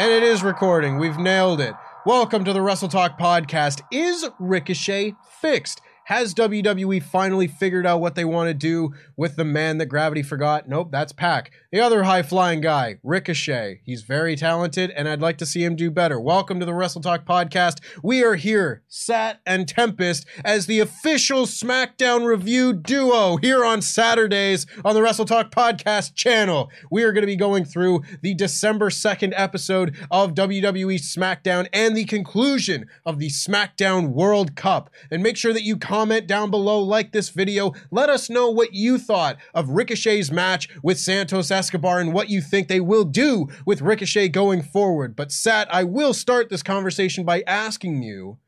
And it is recording. We've nailed it. Welcome to the Wrestle Talk podcast. Is Ricochet fixed? Has WWE finally figured out what they want to do with the man that gravity forgot? Nope, that's Pac. The other high flying guy, Ricochet. He's very talented, and I'd like to see him do better. Welcome to the Wrestle Talk podcast. We are here, Sat and Tempest, as the official SmackDown review duo here on Saturdays on the Wrestle Talk podcast channel. We are going to be going through the December 2nd episode of WWE SmackDown and the conclusion of the SmackDown World Cup. And make sure that you comment down below, like this video. Let us know what you thought of Ricochet's match with Santos Escobar and what you think they will do with Ricochet going forward. But Sat, I will start this conversation by asking you,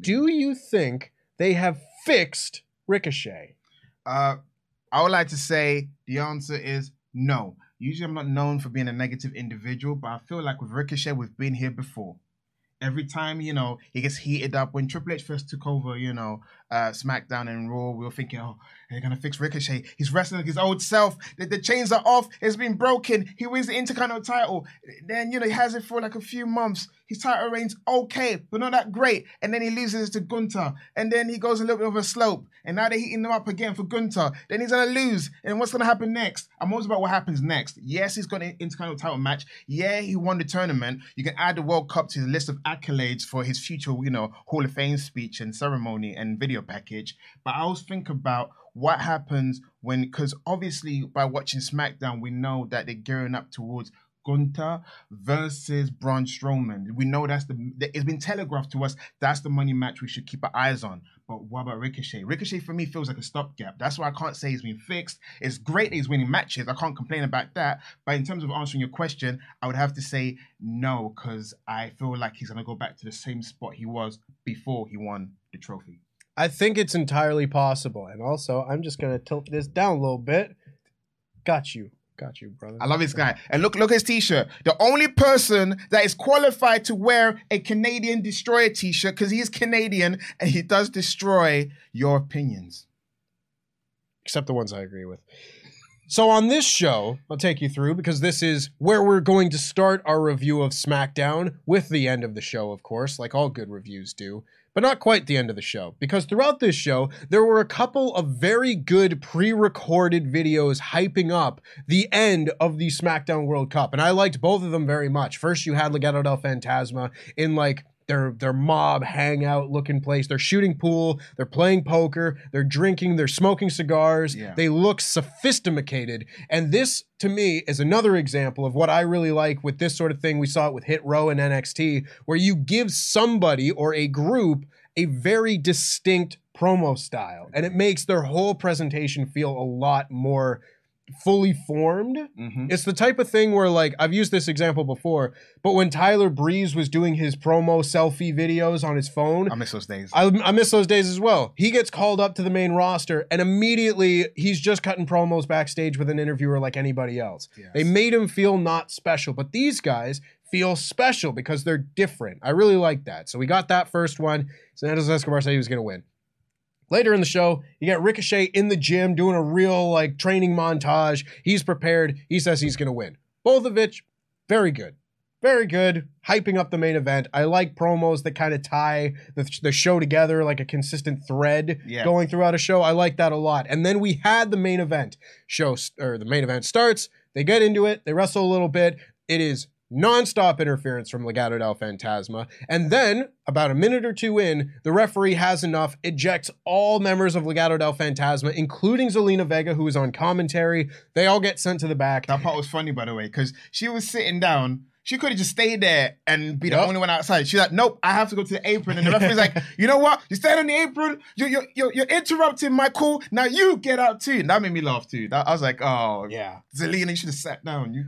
do you think they have fixed Ricochet? Uh, I would like to say the answer is no. Usually, I'm not known for being a negative individual, but I feel like with Ricochet, we've been here before. Every time, you know, he gets heated up. When Triple H first took over, you know, uh, SmackDown and Raw, we were thinking, oh, they're gonna fix Ricochet. He's wrestling his old self. The, the chains are off. It's been broken. He wins the Intercontinental title. Then you know he has it for like a few months. His title reigns okay, but not that great. And then he loses to Gunther. And then he goes a little bit of a slope. And now they're heating him up again for Gunther. Then he's gonna lose. And what's gonna happen next? I'm always about what happens next. Yes, he's got an Intercontinental title match. Yeah, he won the tournament. You can add the World Cup to the list of accolades for his future, you know, Hall of Fame speech and ceremony and video package. But I always think about what happens when, because obviously by watching SmackDown, we know that they're gearing up towards Gunther versus Braun Strowman. We know that's the, it's been telegraphed to us that's the money match we should keep our eyes on. But what about Ricochet? Ricochet for me feels like a stopgap. That's why I can't say he's been fixed. It's great that he's winning matches. I can't complain about that. But in terms of answering your question, I would have to say no, because I feel like he's gonna go back to the same spot he was before he won the trophy. I think it's entirely possible. And also, I'm just to tilt this down a little bit. Got you. Got you, brother. I love this guy. And look, look at his t-shirt. The only person that is qualified to wear a Canadian Destroyer t-shirt because he is Canadian and he does destroy your opinions. Except the ones I agree with. So on this show, I'll take you through because this is where we're going to start our review of SmackDown with the end of the show, of course, like all good reviews do. But not quite the end of the show, because throughout this show, there were a couple of very good pre recorded videos hyping up the end of the SmackDown World Cup. And I liked both of them very much. First, you had Legado del Fantasma in like their their mob hangout looking place. They're shooting pool, they're playing poker, they're drinking, they're smoking cigars. Yeah. They look sophisticated. And this to me is another example of what I really like with this sort of thing. We saw it with Hit Row and NXT, where you give somebody or a group a very distinct promo style. And it makes their whole presentation feel a lot more fully formed. Mhm. It's the type of thing where, like, I've used this example before, but when Tyler Breeze was doing his promo selfie videos on his phone, I miss those days. I, I miss those days as well. He gets called up to the main roster, and immediately he's just cutting promos backstage with an interviewer like anybody else. Yes. They made him feel not special, but these guys feel special because they're different. I really like that. So we got that first one. So Santos Escobar said he was going to win. Later in the show, you get Ricochet in the gym doing a real like training montage. He's prepared. He says he's going to win. Both of which, very good. Very good. Hyping up the main event. I like promos that kind of tie the, the show together like a consistent thread Yeah. going throughout a show. I like that a lot. And then we had the main event show, or the main event starts. They get into it. They wrestle a little bit. It is nonstop interference from Legado del Fantasma. And then, about a minute or two in, the referee has enough, ejects all members of Legado del Fantasma, including Zelina Vega, who is on commentary. They all get sent to the back. That part was funny, by the way, because she was sitting down. She could have just stayed there and be the only one outside. She's like, nope, I have to go to the apron. And the referee's like, you know what? You stand on the apron. You're, you're, you're, you're interrupting my call. Now you get out too. And that made me laugh too. That, I was like, oh, Yeah. Zelina, you should have sat down. You,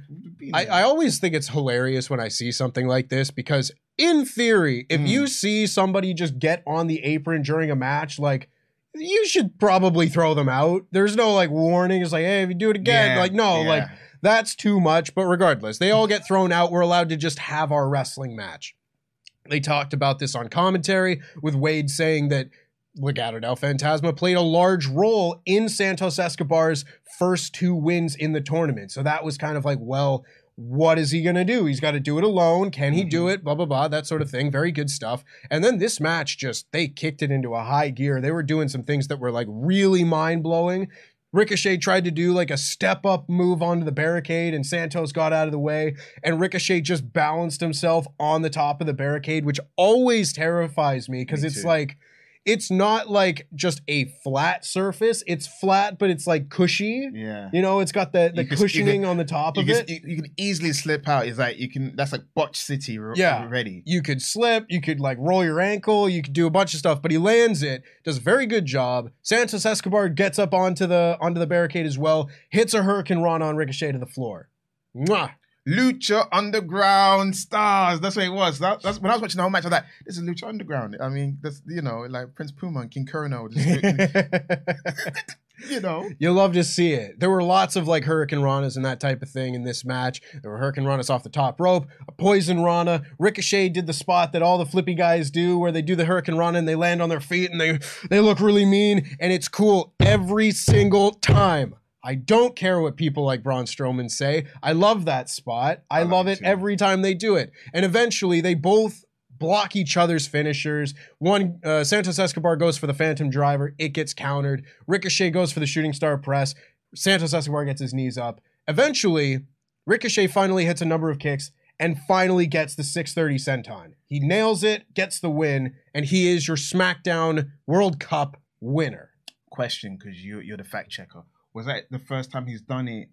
I. I always think it's hilarious when I see something like this because, in theory, if Mm. you see somebody just get on the apron during a match, like, you should probably throw them out. There's no like warning. It's like, hey, if you do it again, Yeah, like, no, yeah. like, that's too much. But regardless, they all get thrown out. We're allowed to just have our wrestling match. They talked about this on commentary with Wade saying that Legado del Fantasma played a large role in Santos Escobar's first two wins in the tournament. So that was kind of like, well, what is he going to do? He's got to do it alone. Can he do mm-hmm. it? Blah, blah, blah, that sort of thing. Very good stuff. And then this match just, they kicked it into a high gear. They were doing some things that were like really mind blowing. Ricochet tried to do like a step up move onto the barricade, and Santos got out of the way. And Ricochet just balanced himself on the top of the barricade, which always terrifies me because it's too. like, it's not like just a flat surface. It's flat, but it's like cushy. yeah. You know, it's got the, the can- cushioning can- on the top of can, it. you, you can easily slip out. It's like you can. That's like botch city. r- Yeah. ready. You could slip, you could like roll your ankle, you could do a bunch of stuff, but he lands it, does a very good job. Santos Escobar gets up onto the onto the barricade as well, hits a Hurricanrana on Ricochet to the floor. Mwah. Lucha Underground stars. That's what it was. That, that's when I was watching the whole match. I was like, "This is Lucha Underground." I mean, that's you know, like Prince Puma and King Cuerno. You know, you love to see it. There were lots of like Hurricanranas and that type of thing in this match. There were Hurricanranas off the top rope, a Poison Rana. Ricochet did the spot that all the flippy guys do, where they do the Hurricanrana and they land on their feet and they they look really mean, and it's cool every single time. I don't care what people like Braun Strowman say. I love that spot. I, I love it too. every time they do it. And eventually, they both block each other's finishers. One, uh, Santos Escobar goes for the Phantom Driver. It gets countered. Ricochet goes for the Shooting Star Press. Santos Escobar gets his knees up. Eventually, Ricochet finally hits a number of kicks and finally gets the 630 senton. He nails it, gets the win, and he is your SmackDown World Cup winner. question because you you're the fact checker. Was that the first time he's done it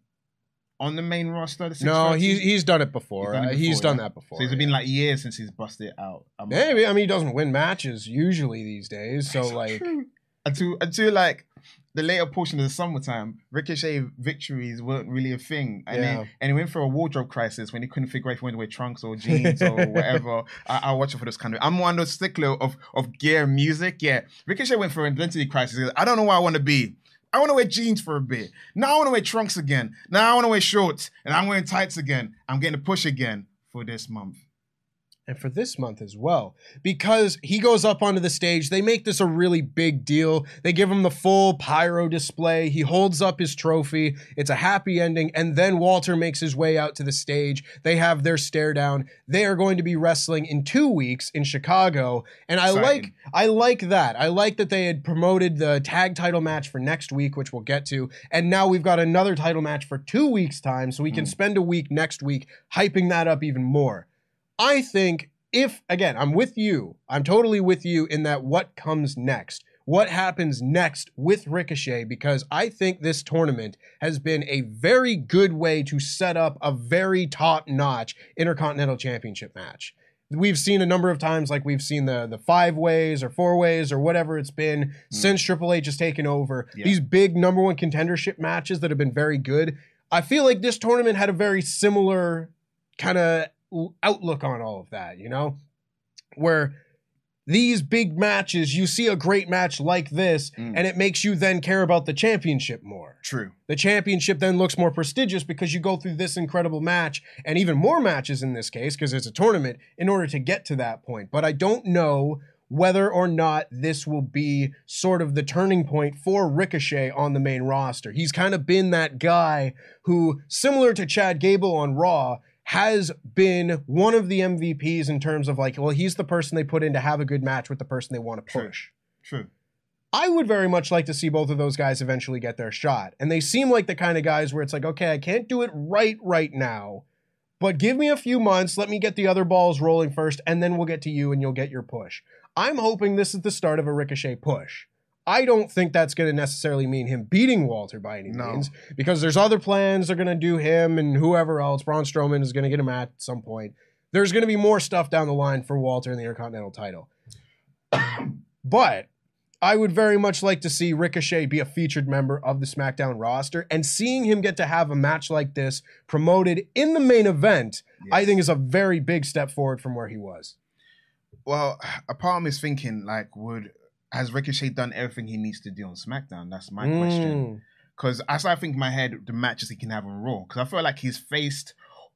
on the main roster? The No, he's he's done it before. He's done it Uh, he's before, done that before. So it's been like years since he's busted it out. Maybe. I mean, he doesn't win matches usually these days. So That's like, true. until until like the later portion of the summertime, Ricochet victories weren't really a thing, and Yeah. then and he went for a wardrobe crisis when he couldn't figure out if he wanted to wear trunks or jeans or whatever. I, I watch it for this kind of. I'm one of those stickler of of gear music. Yeah, Ricochet went for an identity crisis. I don't know where I want to be. I want to wear jeans for a bit. Now I want to wear trunks again. Now I want to wear shorts, and I'm wearing tights again. I'm getting a push again for this month. And for this month as well. Because he goes up onto the stage they make this a really big deal. They give him the full pyro display. He holds up his trophy. It's a happy ending. And then walter makes his way out to the stage. They have their stare down. They are going to be wrestling in two weeks in chicago. And i Exciting. like i like that. I like that they had promoted the tag title match for next week which we'll get to. And now we've got another title match for two weeks time so we can Mm. spend a week next week hyping that up even more I think if again, I'm with you. I'm totally with you in that what comes next. What happens next with Ricochet because I think this tournament has been a very good way to set up a very top-notch Intercontinental Championship match. We've seen a number of times like we've seen the the five ways or four ways or whatever it's been mm. since Triple H has taken over. Yeah. These big number one contendership matches that have been very good. I feel like this tournament had a very similar kind of outlook on all of that, you know? Where these big matches, you see a great match like this, Mm. and it makes you then care about the championship more. True. The championship then looks more prestigious because you go through this incredible match and even more matches in this case because it's a tournament in order to get to that point. But I don't know whether or not this will be sort of the turning point for Ricochet on the main roster. He's kind of been that guy who, similar to Chad Gable on Raw, has been one of the MVPs in terms of like, well, he's the person they put in to have a good match with the person they want to True. push. True. I would very much like to see both of those guys eventually get their shot. And they seem like the kind of guys where it's like, okay, I can't do it right right now, but give me a few months, let me get the other balls rolling first, and then we'll get to you and you'll get your push. I'm hoping this is the start of a Ricochet push. I don't think that's going to necessarily mean him beating Walter by any No. means, because there's other plans they're going to do him and whoever else. Braun Strowman is going to get him at some point. There's going to be more stuff down the line for Walter in the Intercontinental title. but I would very much like to see Ricochet be a featured member of the SmackDown roster, and seeing him get to have a match like this promoted in the main event, I think is a very big step forward from where he was. Well, a part of me is thinking like, would has Ricochet done everything he needs to do on SmackDown? That's my question. Mm. Because as I think in my head, the matches he can have on Raw. Because I feel like he's faced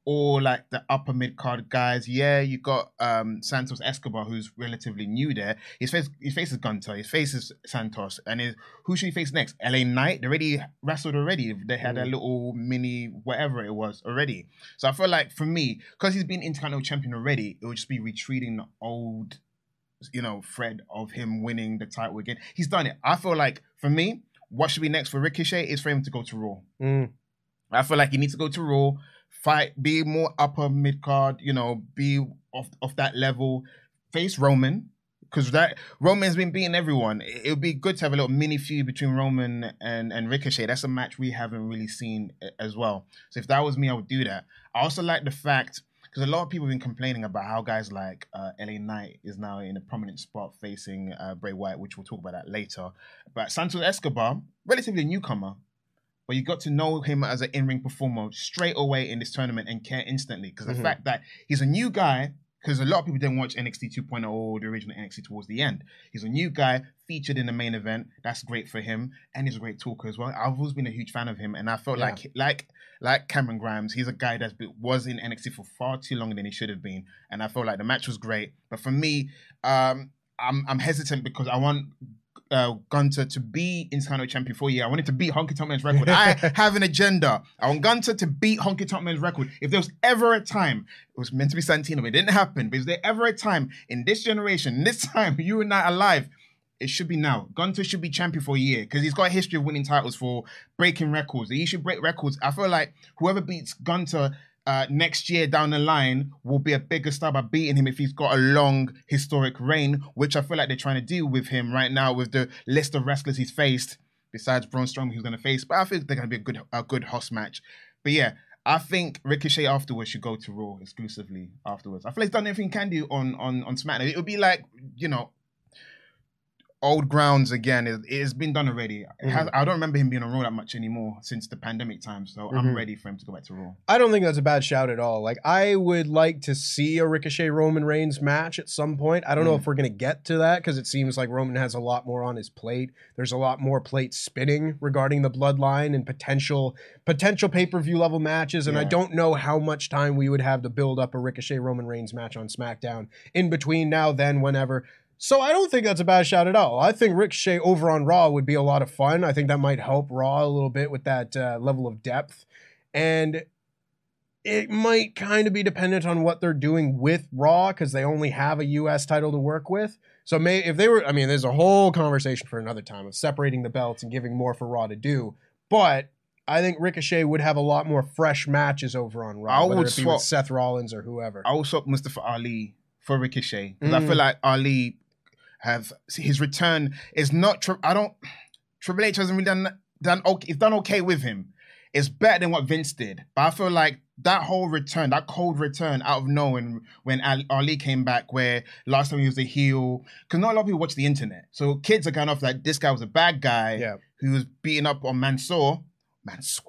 all like the upper mid card guys. Yeah, you got um Santos Escobar, who's relatively new there. He's faced he faces Gunther, he faces Santos, and is who should he face next? LA Knight. They already wrestled already. They had a Mm. little mini whatever it was already. So I feel like for me, because he's been Intercontinental Champion already, it would just be retreating the old you know, thread of him winning the title again. He's done it. I feel like for me, what should be next for Ricochet is for him to go to Raw. Mm. I feel like he needs to go to Raw, fight, be more upper mid card, you know, be off off that level, face Roman. Because that Roman's been beating everyone. It would be good to have a little mini feud between Roman and, and Ricochet. That's a match we haven't really seen as well. So if that was me, I would do that. I also like the fact because a lot of people have been complaining about how guys like uh, LA Knight is now in a prominent spot facing uh, Bray Wyatt, which we'll talk about that later. But Santos Escobar, relatively a newcomer, but you got to know him as an in-ring performer straight away in this tournament and care instantly because the fact that he's a new guy because a lot of people didn't watch NXT 2.0 or the original NXT towards the end. He's a new guy featured in the main event. That's great for him, and he's a great talker as well. I've always been a huge fan of him, and I felt Yeah. like like like Cameron Grimes, he's a guy that's been, was in NXT for far too long than he should have been, and I felt like the match was great. But for me, um, I'm I'm hesitant because I want uh, Gunther to be Intercontinental champion for a year. I wanted to beat Honky Tonk Man's record. I have an agenda. I want Gunther to beat Honky Tonk Man's record. If there was ever a time, it was meant to be Santino, but it didn't happen. But is there ever a time in this generation, this time, you and I alive, it should be now. Gunther should be champion for a year because he's got a history of winning titles for breaking records. He should break records. I feel like whoever beats Gunther uh, next year down the line will be a bigger star by beating him if he's got a long historic reign, which I feel like they're trying to do with him right now with the list of wrestlers he's faced. Besides Braun Strowman, who's going to face, but I think they're going to be a good a good host match. But yeah, I think Ricochet afterwards should go to Raw exclusively afterwards. I feel like he's done everything he can do on on on SmackDown. It would be like you know old grounds again. It, it's been done already. It has, I don't remember him being on Raw that much anymore since the pandemic time. So I'm Mhm. ready for him to go back to Raw. I don't think that's a bad shout at all. Like I would like to see a Ricochet Roman Reigns match at some point. I don't know Mm. if we're going to get to that because it seems like Roman has a lot more on his plate. There's a lot more plate spinning regarding the bloodline and potential potential pay-per-view level matches and I don't know how much time we would have to build up a Ricochet Roman Reigns match on SmackDown in between now then whenever. So I don't think that's a bad shot at all. I think Ricochet over on Raw would be a lot of fun. I think that might help Raw a little bit with that uh, level of depth. And it might kind of be dependent on what they're doing with Raw because they only have a US title to work with. So may if they were, I mean, there's a whole conversation for another time of separating the belts and giving more for Raw to do. But I think Ricochet would have a lot more fresh matches over on Raw, I whether would swap- Seth Rollins or whoever. I would swap Mustafa Ali for Ricochet because I Mm. feel like Ali have his return is not. Tri- I don't. Triple H hasn't really done done okay. He's done okay with him. It's better than what Vince did, but I feel like that whole return, that cold return out of nowhere when Ali- came back, where last time he was a heel, because not a lot of people watch the internet, so kids are going off like this guy was a bad guy Yeah. who was beating up on Mansoor, Mansoor,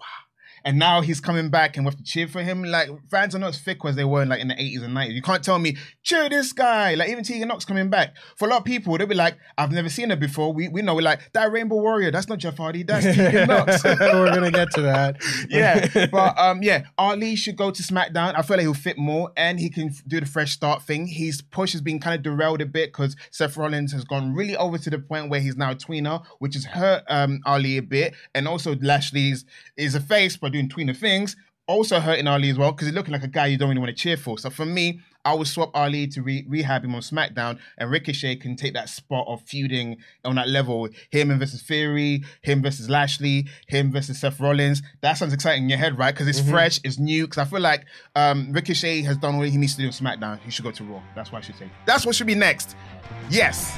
and now he's coming back and we have to cheer for him. Like fans are not as thick as they were in, like in the 80s and 90s. You can't tell me, cheer this guy. Like even Tegan Nox coming back. For a lot of people, they'll be like, I've never seen her before. We we know we're like, that Rainbow Warrior, that's not Jeff Hardy, that's Tegan Nox. We're gonna get to that. yeah. But um yeah, Ali should go to SmackDown. I feel like he'll fit more and he can do the fresh start thing. His push has been kind of derailed a bit because Seth Rollins has gone really over to the point where he's now a tweener, which has hurt um Ali a bit. And also Lashley's is a face by doing tweener things also hurting Ali as well because he's looking like a guy you don't really want to cheer for. So for me, I would swap Ali to re- rehab him on SmackDown, and Ricochet can take that spot of feuding on that level. Him versus Theory, him versus Lashley, him versus Seth Rollins. That sounds exciting in your head, right? Because it's mm-hmm. fresh, it's new. Because I feel like um, Ricochet has done what he needs to do on SmackDown. He should go to Raw. That's what I should say. That's what should be next. Yes.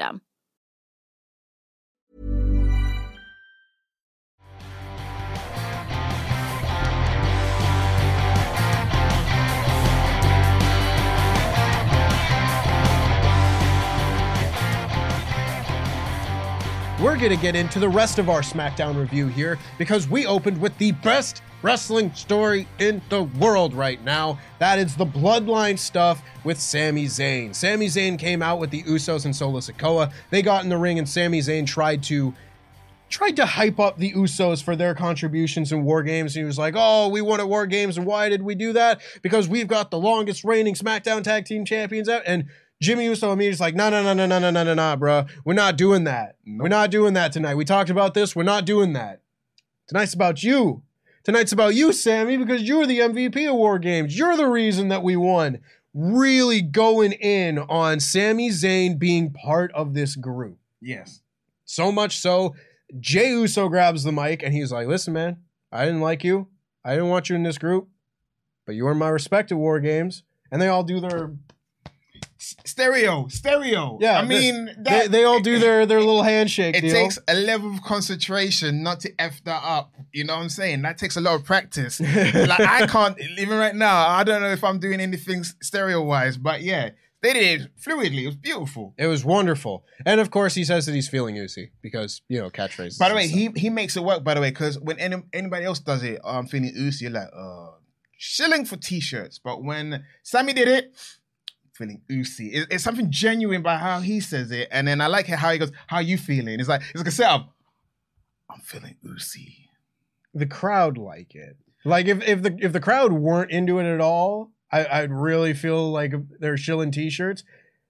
system. We're going to get into the rest of our SmackDown review here because we opened with the best wrestling story in the world right now. That is the bloodline stuff with Sami Zayn. Sami Zayn came out with the Usos and Solo Sikoa. They got in the ring and Sami Zayn tried to tried to hype up the Usos for their contributions in War Games. He was like, "Oh, we won at War Games, and why did we do that? Because we've got the longest reigning SmackDown Tag Team Champions out." And Jimmy Uso immediately is like, "No, no, no, no, no, no, no, no, no, bro. We're not doing that. We're not doing that tonight. We talked about this. We're not doing that. Tonight's about you. Tonight's about you, Sammy, because you're the MVP of War Games. You're the reason that we won. Really going in on Sami Zayn being part of this group. Yes. So much so, Jey Uso grabs the mic and he's like, listen, man, I didn't like you. I didn't want you in this group, but you in my respect at War Games. And they all do their stereo, stereo. Yeah, I mean, that, they, they all do their their little handshake. It deal. takes a level of concentration not to f that up. You know what I'm saying? That takes a lot of practice. like I can't even right now. I don't know if I'm doing anything stereo wise, but yeah. They did it fluidly. It was beautiful. It was wonderful. And of course, he says that he's feeling Ucey because, you know, catchphrases. By the way, he he makes it work, by the way, because when any, anybody else does it, I'm feeling Ucey, you're like, uh, shilling for t shirts. But when Sammy did it, feeling Ucey. It, it's something genuine by how he says it, and then I like how he goes, "How you feeling?" It's like it's like a setup. I'm feeling Ucey. The crowd like it. Like if if the if the crowd weren't into it at all, I, I'd really feel like they're shilling t-shirts,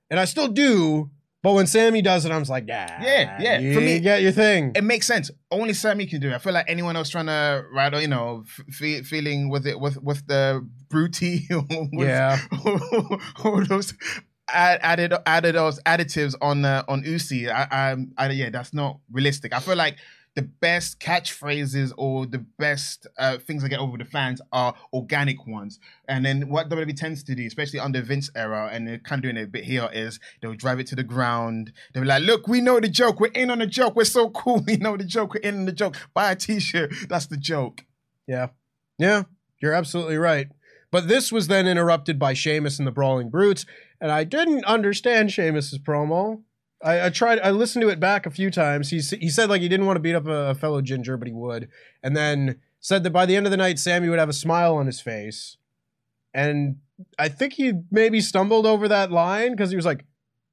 and I still do. But when Sammy does it, I'm just like, yeah, Yeah, yeah. You For me- get your thing. It makes sense. Only Sammy can do it. I feel like anyone else trying to ride, you know, f- feeling with it with with the brutey, with, Yeah. all those added added those additives on uh, on Ucey. I, I, I, yeah, that's not realistic. I feel like the best catchphrases or the best uh, things that get over the fans are organic ones. And then what WWE tends to do, especially under Vince era, and they're kind of doing it a bit here, is they'll drive it to the ground. They'll be like, "Look, we know the joke. We're in on the joke. We're so cool. We know the joke. We're in on the joke. Buy a T-shirt. That's the joke." Yeah. Yeah, you're absolutely right. But this was then interrupted by Sheamus and the Brawling Brutes, and I didn't understand Sheamus's promo. I, I tried. I listened to it back a few times. He he said like he didn't want to beat up a, a fellow ginger, but he would, and then said that by the end of the night, Sammy would have a smile on his face, and I think he maybe stumbled over that line because he was like,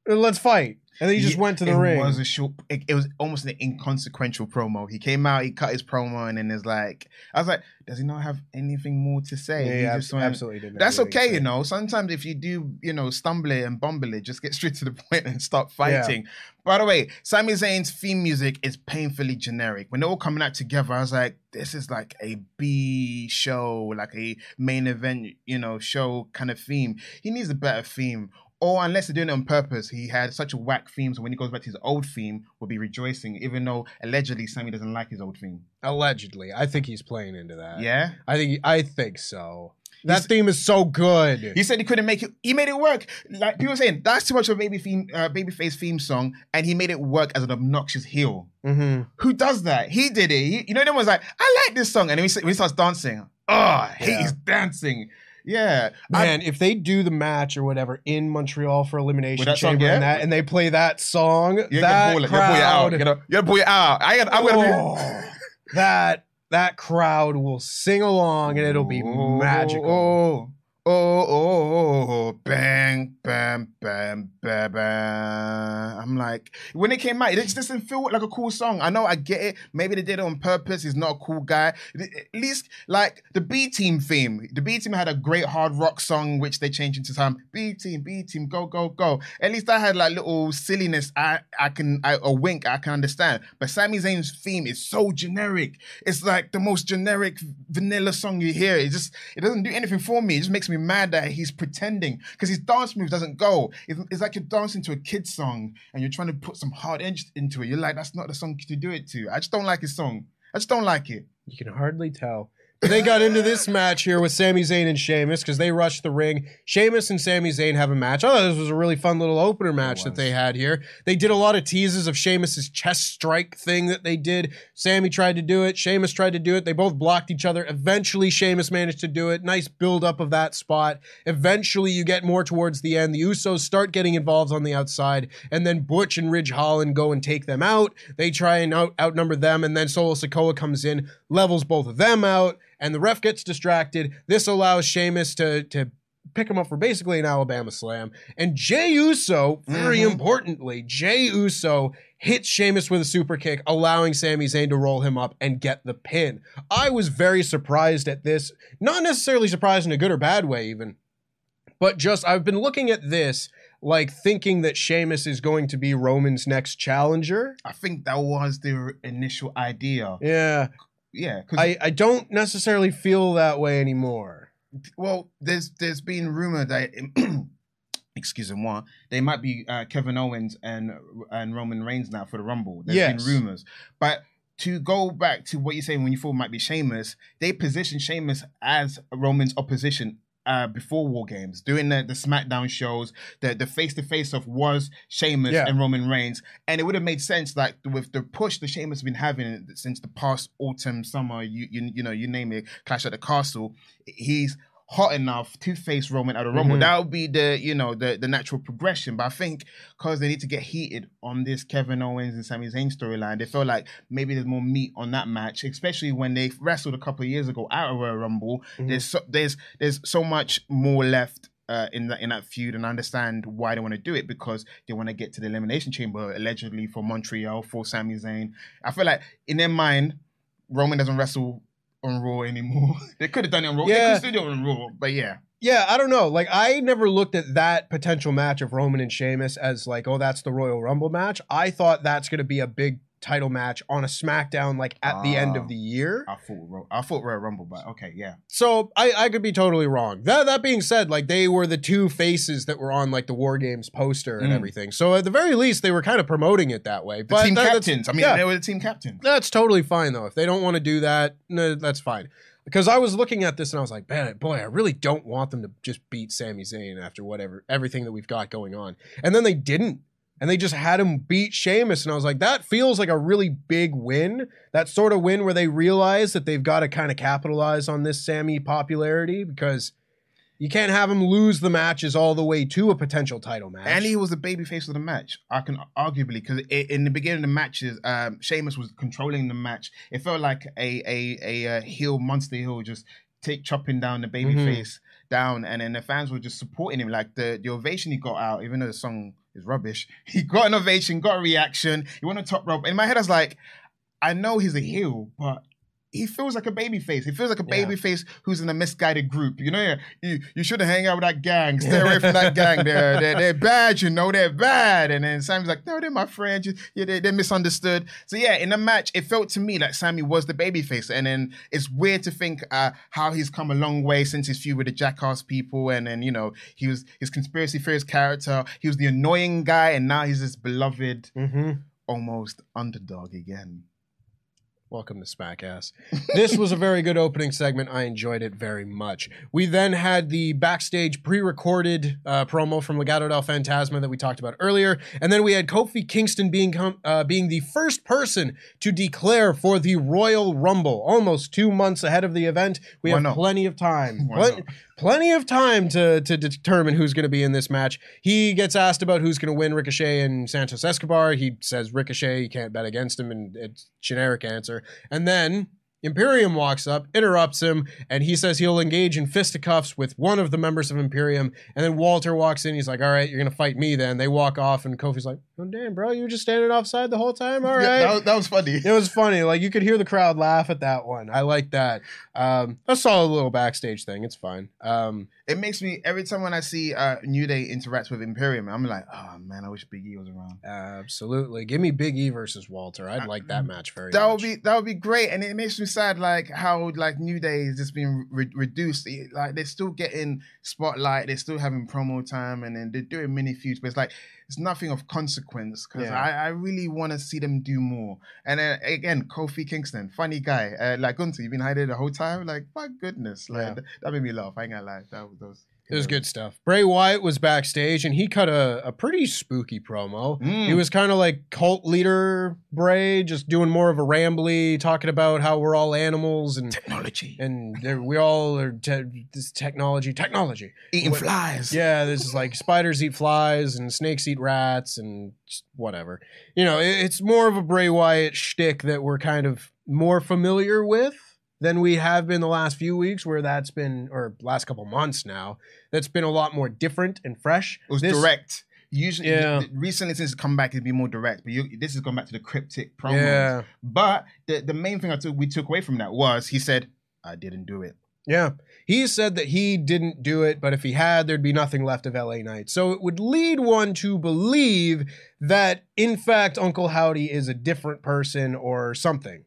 "Let's fight," and then he just Yeah, went to the it ring. Was a short, it, it was almost an inconsequential promo. He came out, he cut his promo, and then it's like, I was like, does he not have anything more to say? Yeah, He yeah, just went- absolutely didn't That's anything okay, you know. Sometimes if you do, you know, stumble it and bumble it, just get straight to the point and start fighting. By the way, Sami Zayn's theme music is painfully generic. When they're all coming out together, I was like, this is like a B show, like a main event, you know, show kind of theme. He needs a better theme. Or unless they're doing it on purpose, he had such a whack theme. So when he goes back to his old theme, we'll be rejoicing, even though allegedly Sammy doesn't like his old theme. Allegedly, I think he's playing into that. Yeah. I think I think so. That He's- theme is so good. He said he couldn't make it. He made it work. Like people saying, that's too much of a baby theme, uh, babyface theme song, and he made it work as an obnoxious heel. hmm Who does that? He did it. He, you know, everyone's like, I like this song, and then he, when he starts dancing, oh, I hate Yeah. his dancing. Yeah, I- Man, if they do the match or whatever in Montreal for elimination that chamber yeah? and that, and they play that song, you that gotta pull it. You gotta pull it out. crowd, You gotta, you gotta pull it out. I gotta, I'm gonna be. Oh, that that crowd will sing along and it'll be magical. Oh, oh, oh, oh, bang, bam, bam, bam, bam. I'm like, when it came out, it just doesn't feel like a cool song. I know, I get it. Maybe they did it on purpose. He's not a cool guy. At least, like the B Team theme. The B Team had a great hard rock song, which they changed into some B Team, B Team, go, go, go. At least I had like little silliness. I, I can, I, a wink, I can understand. But Sami Zayn's theme is so generic. It's like the most generic vanilla song you hear. It just, it doesn't do anything for me. It just makes me mad that he's pretending because his dance move doesn't go. It's, it's like you're dancing to a kid's song and you're trying to put some hard edge into it. You're like, that's not the song to do it to. I just don't like his song. I just don't like it. You can hardly tell. They got into this match here with Sami Zayn and Sheamus because they rushed the ring. Sheamus and Sami Zayn have a match. I thought this was a really fun little opener match that they had here. They did a lot of teases of Sheamus's chest strike thing that they did. Sammy tried to do it. Sheamus tried to do it. They both blocked each other. Eventually, Sheamus managed to do it. Nice build up of that spot. Eventually, you get more towards the end. The Usos start getting involved on the outside, and then Butch and Ridge Holland go and take them out. They try and out- outnumber them, and then Solo Sikoa comes in, levels both of them out, and the ref gets distracted. This allows Sheamus to to pick him up for basically an Alabama slam. And Jey Uso, very mm-hmm. importantly, Jey Uso hits Sheamus with a super kick, allowing Sami Zayn to roll him up and get the pin. I was very surprised at this. Not necessarily surprised in a good or bad way, even. But just, I've been looking at this, like thinking that Sheamus is going to be Roman's next challenger. I think that was the initial idea. Yeah. Yeah, because I, I don't necessarily feel that way anymore. well, there's there's been rumor that excuse me, they might be uh, Kevin Owens and and Roman Reigns now for the Rumble. There's Yes. been rumors, but to go back to what you're saying when you thought it might be Sheamus, they positioned Sheamus as Roman's opposition. Uh, before War Games, doing the, the SmackDown shows, the the face to face of was Sheamus Yeah. and Roman Reigns, and it would have made sense like with the push the Sheamus has been having since the past autumn, summer, you you, you know you name it, Clash at the Castle. He's hot enough to face Roman at a Rumble. Mhm. That would be the you know the the natural progression. But I think because they need to get heated on this Kevin Owens and Sami Zayn storyline, they feel like maybe there's more meat on that match, especially when they wrestled a couple of years ago out of a Rumble. Mhm. There's so, there's there's so much more left uh, in that in that feud, and I understand why they want to do it because they want to get to the elimination chamber allegedly for Montreal for Sami Zayn. I feel like in their mind, Roman doesn't wrestle on Raw anymore. they could have done it on Raw. Yeah. They could still do it on Raw, but yeah. Yeah, I don't know. Like, I never looked at that potential match of Roman and Sheamus as like, oh, that's the Royal Rumble match. I thought that's going to be a big title match on a SmackDown, like at the end Ah. of the year. I thought I thought Royal Rumble, but okay, yeah. So I, I could be totally wrong. That that being said, like they were the two faces that were on like the War Games poster and Mm. everything. So at the very least, they were kind of promoting it that way. The But team that- captains. I mean, yeah. they were the team captains. That's totally fine though. If they don't want to do that, no, that's fine. Because I was looking at this and I was like, man, boy, I really don't want them to just beat Sami Zayn after whatever everything that we've got going on. And then they didn't. And they just had him beat Sheamus. And I was like, that feels like a really big win. That sort of win where they realize that they've got to kind of capitalize on this Sammy popularity because you can't have him lose the matches all the way to a potential title match. And he was the baby face of the match. I can arguably because in the beginning of the matches, um, Sheamus was controlling the match. It felt like a a a, uh heel monster heel just take chopping down the baby Mhm. Down, and then the fans were just supporting him. Like the the ovation he got out, even though the song is rubbish, he got an ovation, got a reaction. He went on top rope. In my head, I was like, I know he's a heel, but. He feels like a baby face. He feels like a Yeah. baby face who's in a misguided group. You know, you, you shouldn't hang out with that gang. Stay away from that gang. They're, they're, they're bad, you know, they're bad. And then Sammy's like, no, they're my friends. Yeah, they, they're misunderstood. So yeah, in the match, it felt to me like Sammy was the baby face. And then it's weird to think uh, how he's come a long way since his feud with the Jackass people. And then, you know, he was his conspiracy theorist character. He was the annoying guy. And now he's this beloved, Mhm. almost underdog again. Welcome to Smackass. This was a very good opening segment. I enjoyed it very much. We then had the backstage pre-recorded uh, promo from Legado del Fantasma that we talked about earlier, and then we had Kofi Kingston being com- uh, being the first person to declare for the Royal Rumble, almost two months ahead of the event. We Why have not? plenty of time. Why Plen- not? Plenty of time to to determine who's going to be in this match. He gets asked about who's going to win Ricochet and Santos Escobar. He says Ricochet, you can't bet against him, and it's generic answer. And then Imperium walks up, interrupts him, and he says he'll engage in fisticuffs with one of the members of Imperium. And then Walter walks in. He's like, "All right, you're going to fight me." Then they walk off, and Kofi's like, "Oh damn, bro, you were just standing offside the whole time. All right." Yeah, that, was, that was funny. It was funny. Like you could hear the crowd laugh at that one. I like that. Um, a solid little backstage thing. It's fine. Um, It makes me every time when I see uh, New Day interact with Imperium, I'm like, oh man, I wish Big E was around. absolutely. Give me Big E versus Walter. I'd like that match very That would much. be that would be great, and it makes me sad like how like New Day is just being re- reduced. Like they're still getting spotlight, they're still having promo time, and then they're doing mini feuds, but it's like it's nothing of consequence because Yeah. I, I really want to see them do more. And then again, Kofi Kingston, funny guy. Uh, like Gunther, you've been hiding the whole time. Like my goodness, like Yeah. that, that made me laugh. I ain't gonna lie, that was. Was It was good stuff. Bray Wyatt was backstage and he cut a, a pretty spooky promo. Mm. He was kind of like cult leader Bray, just doing more of a rambly, talking about how we're all animals and Technology, and we all are te- this technology, technology. eating What- flies. Yeah, this is like spiders eat flies and snakes eat rats and whatever. You know, it- it's more of a Bray Wyatt shtick that we're kind of more familiar with than we have been the last few weeks, where that's been, or last couple months now, that's been a lot more different and fresh. It was This- direct. Usually, Yeah. recently since it's come back, it'd be more direct. But you, this has gone back to the cryptic promos. Yeah. But the, the main thing I took we took away from that was he said, "I didn't do it." Yeah. He said that he didn't do it, but if he had, there'd be nothing left of LA Knight. So it would lead one to believe that, in fact, Uncle Howdy is a different person or something.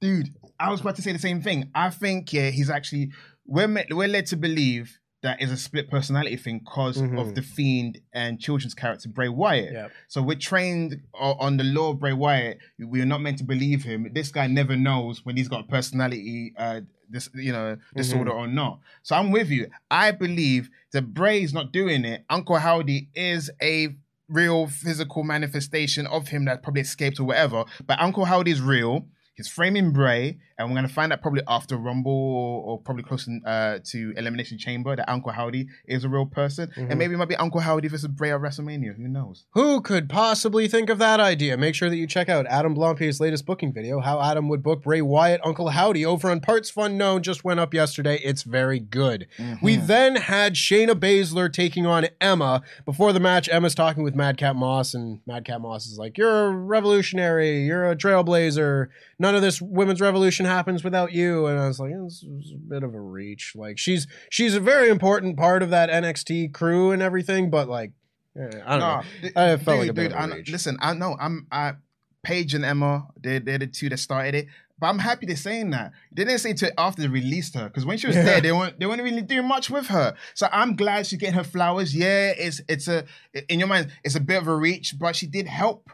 Dude, I was about to say the same thing. I think yeah, he's actually we're me- we're led to believe that is a split personality thing because Mhm. of the fiend and children's character Bray Wyatt. Yep. So we're trained on the law of Bray Wyatt. We are not meant to believe him. This guy never knows when he's got a personality uh, this you know disorder or not. So I'm with you. I believe that Bray's not doing it. Uncle Howdy is a real physical manifestation of him that probably escaped or whatever. But Uncle Howdy is real. He's framing Bray, and we're gonna find out probably after Rumble or, or probably close uh, to Elimination Chamber that Uncle Howdy is a real person, Mm-hmm. and maybe it might be Uncle Howdy versus Bray at WrestleMania. Who knows? Who could possibly think of that idea? Make sure that you check out Adam Blampier's latest booking video, how Adam would book Bray Wyatt, Uncle Howdy, over on Parts Fun Known, just went up yesterday. It's very good. We then had Shayna Baszler taking on Emma. Before the match, Emma's talking with Madcap Moss, and Madcap Moss is like, You're a revolutionary, you're a trailblazer. None of this women's revolution happens without you. And I was like, This is a bit of a reach. Like she's she's a very important part of that NXT crew and everything, but like eh, I don't know. d- I felt like dude, a bit dude, of a I reach. listen, I know I'm I, Paige and Emma. They're, they're the two that started it. But I'm happy they're saying that. They didn't say to after they released her because when she was Yeah. there, they weren't they weren't really doing much with her. So I'm glad she's getting her flowers. Yeah, it's it's a in your mind it's a bit of a reach, but she did help.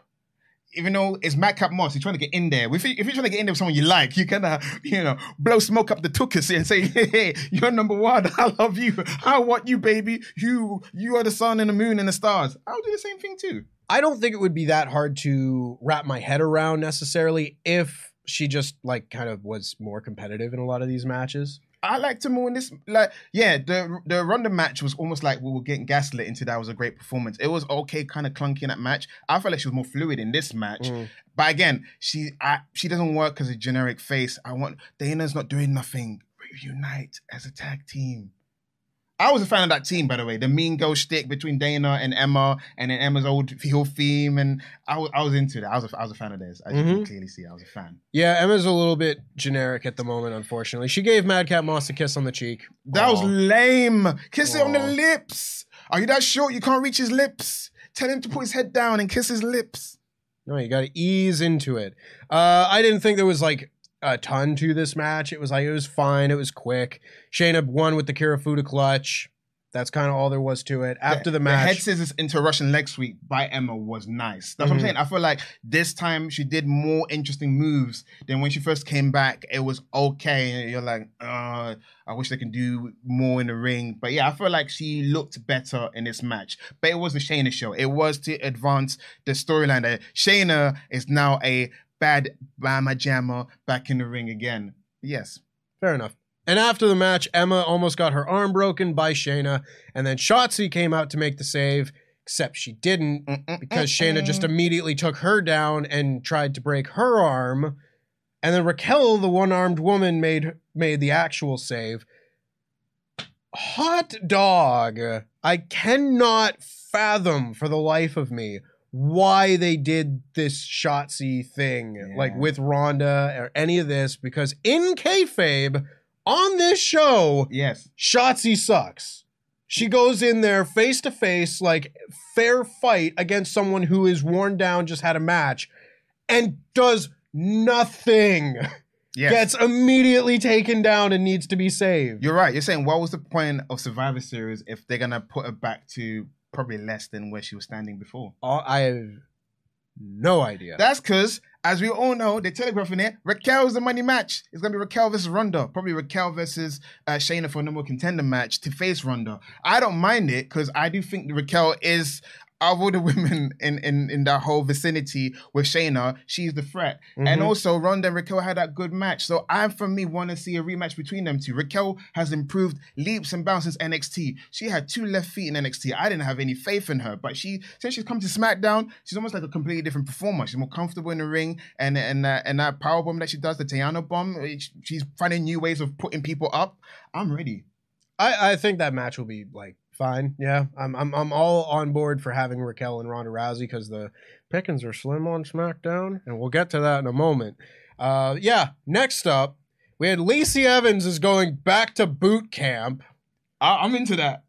Even though it's Madcap Moss, you're trying to get in there. If, you, if you're trying to get in there with someone you like, you can, uh, you know, blow smoke up the tuchus and say, hey, hey, you're number one. I love you. I want you, baby. You, you are the sun and the moon and the stars. I'll do the same thing too. I don't think it would be that hard to wrap my head around necessarily if she just like kind of was more competitive in a lot of these matches. I liked her more in this. Like, yeah, the the Ronda match was almost like we were getting gaslit into that was a great performance. It was okay, kind of clunky in that match. I felt like she was more fluid in this match. Mm. But again, she I, she doesn't work as a generic face. I want Dana's not doing nothing. Reunite as a tag team. I was a fan of that team, by the way. The mean girl stick between Dana and Emma, and then Emma's old heel theme, and I was, I was into that. I was a, I was a fan of theirs. As you can Mhm. clearly see, I was a fan. Yeah, Emma's a little bit generic at the moment, unfortunately. She gave Madcap Moss a kiss on the cheek. That was lame. Kiss it on the lips. Are you that short? You can't reach his lips. Tell him to put his head down and kiss his lips. No, you got to ease into it. Uh, I didn't think there was like a ton to this match. It was like it was fine. It was quick. Shayna won with the Kirifuda clutch. That's kind of all there was to it. After the match, head scissors into Russian leg sweep by Emma was nice. That's what Mhm. I'm saying. I feel like this time she did more interesting moves than when she first came back. It was okay. And you're like, uh, I wish they can do more in the ring. But yeah, I feel like she looked better in this match. But it was the Shayna show. It was to advance the storyline that Shayna is now a bad Bama Jammer back in the ring again. Yes. Fair enough. And after the match, Emma almost got her arm broken by Shayna, and then Shotzi came out to make the save, except she didn't because Shayna just immediately took her down and tried to break her arm. And then Raquel, the one-armed woman, made made the actual save. Hot dog. I cannot fathom for the life of me why they did this Shotzi thing, like with Ronda or any of this, because in kayfabe, on this show, Yes. Shotzi sucks. She goes in there face to face, like fair fight against someone who is worn down, just had a match, and does nothing. Yes. Gets immediately taken down and needs to be saved. You're right. You're saying what was the point of Survivor Series if they're gonna put her back to probably less than where she was standing before? Uh, I have no idea. That's because, as we all know, they're telegraphing it. Raquel's the money match. It's gonna be Raquel versus Ronda. Probably Raquel versus uh, Shayna for a number contender match to face Ronda. I don't mind it because I do think Raquel is. Of all the women in, in, in that whole vicinity with Shayna, she's the threat. And Mhm. also, Ronda and Raquel had that good match. So I, for me, want to see a rematch between them two. Raquel has improved leaps and bounds since NXT. She had two left feet in NXT. I didn't have any faith in her, but she since she's come to SmackDown, she's almost like a completely different performer. She's more comfortable in the ring, and and uh, and that power bomb that she does, the Tejana bomb, eh, she's finding new ways of putting people up. I'm ready. I, I think that match will be like fine. Yeah, I'm I'm I'm all on board for having Raquel and Ronda Rousey because the pickings are slim on SmackDown, and we'll get to that in a moment. Uh, yeah. Next up, we had Lacey Evans is going back to boot camp. I, I'm into that.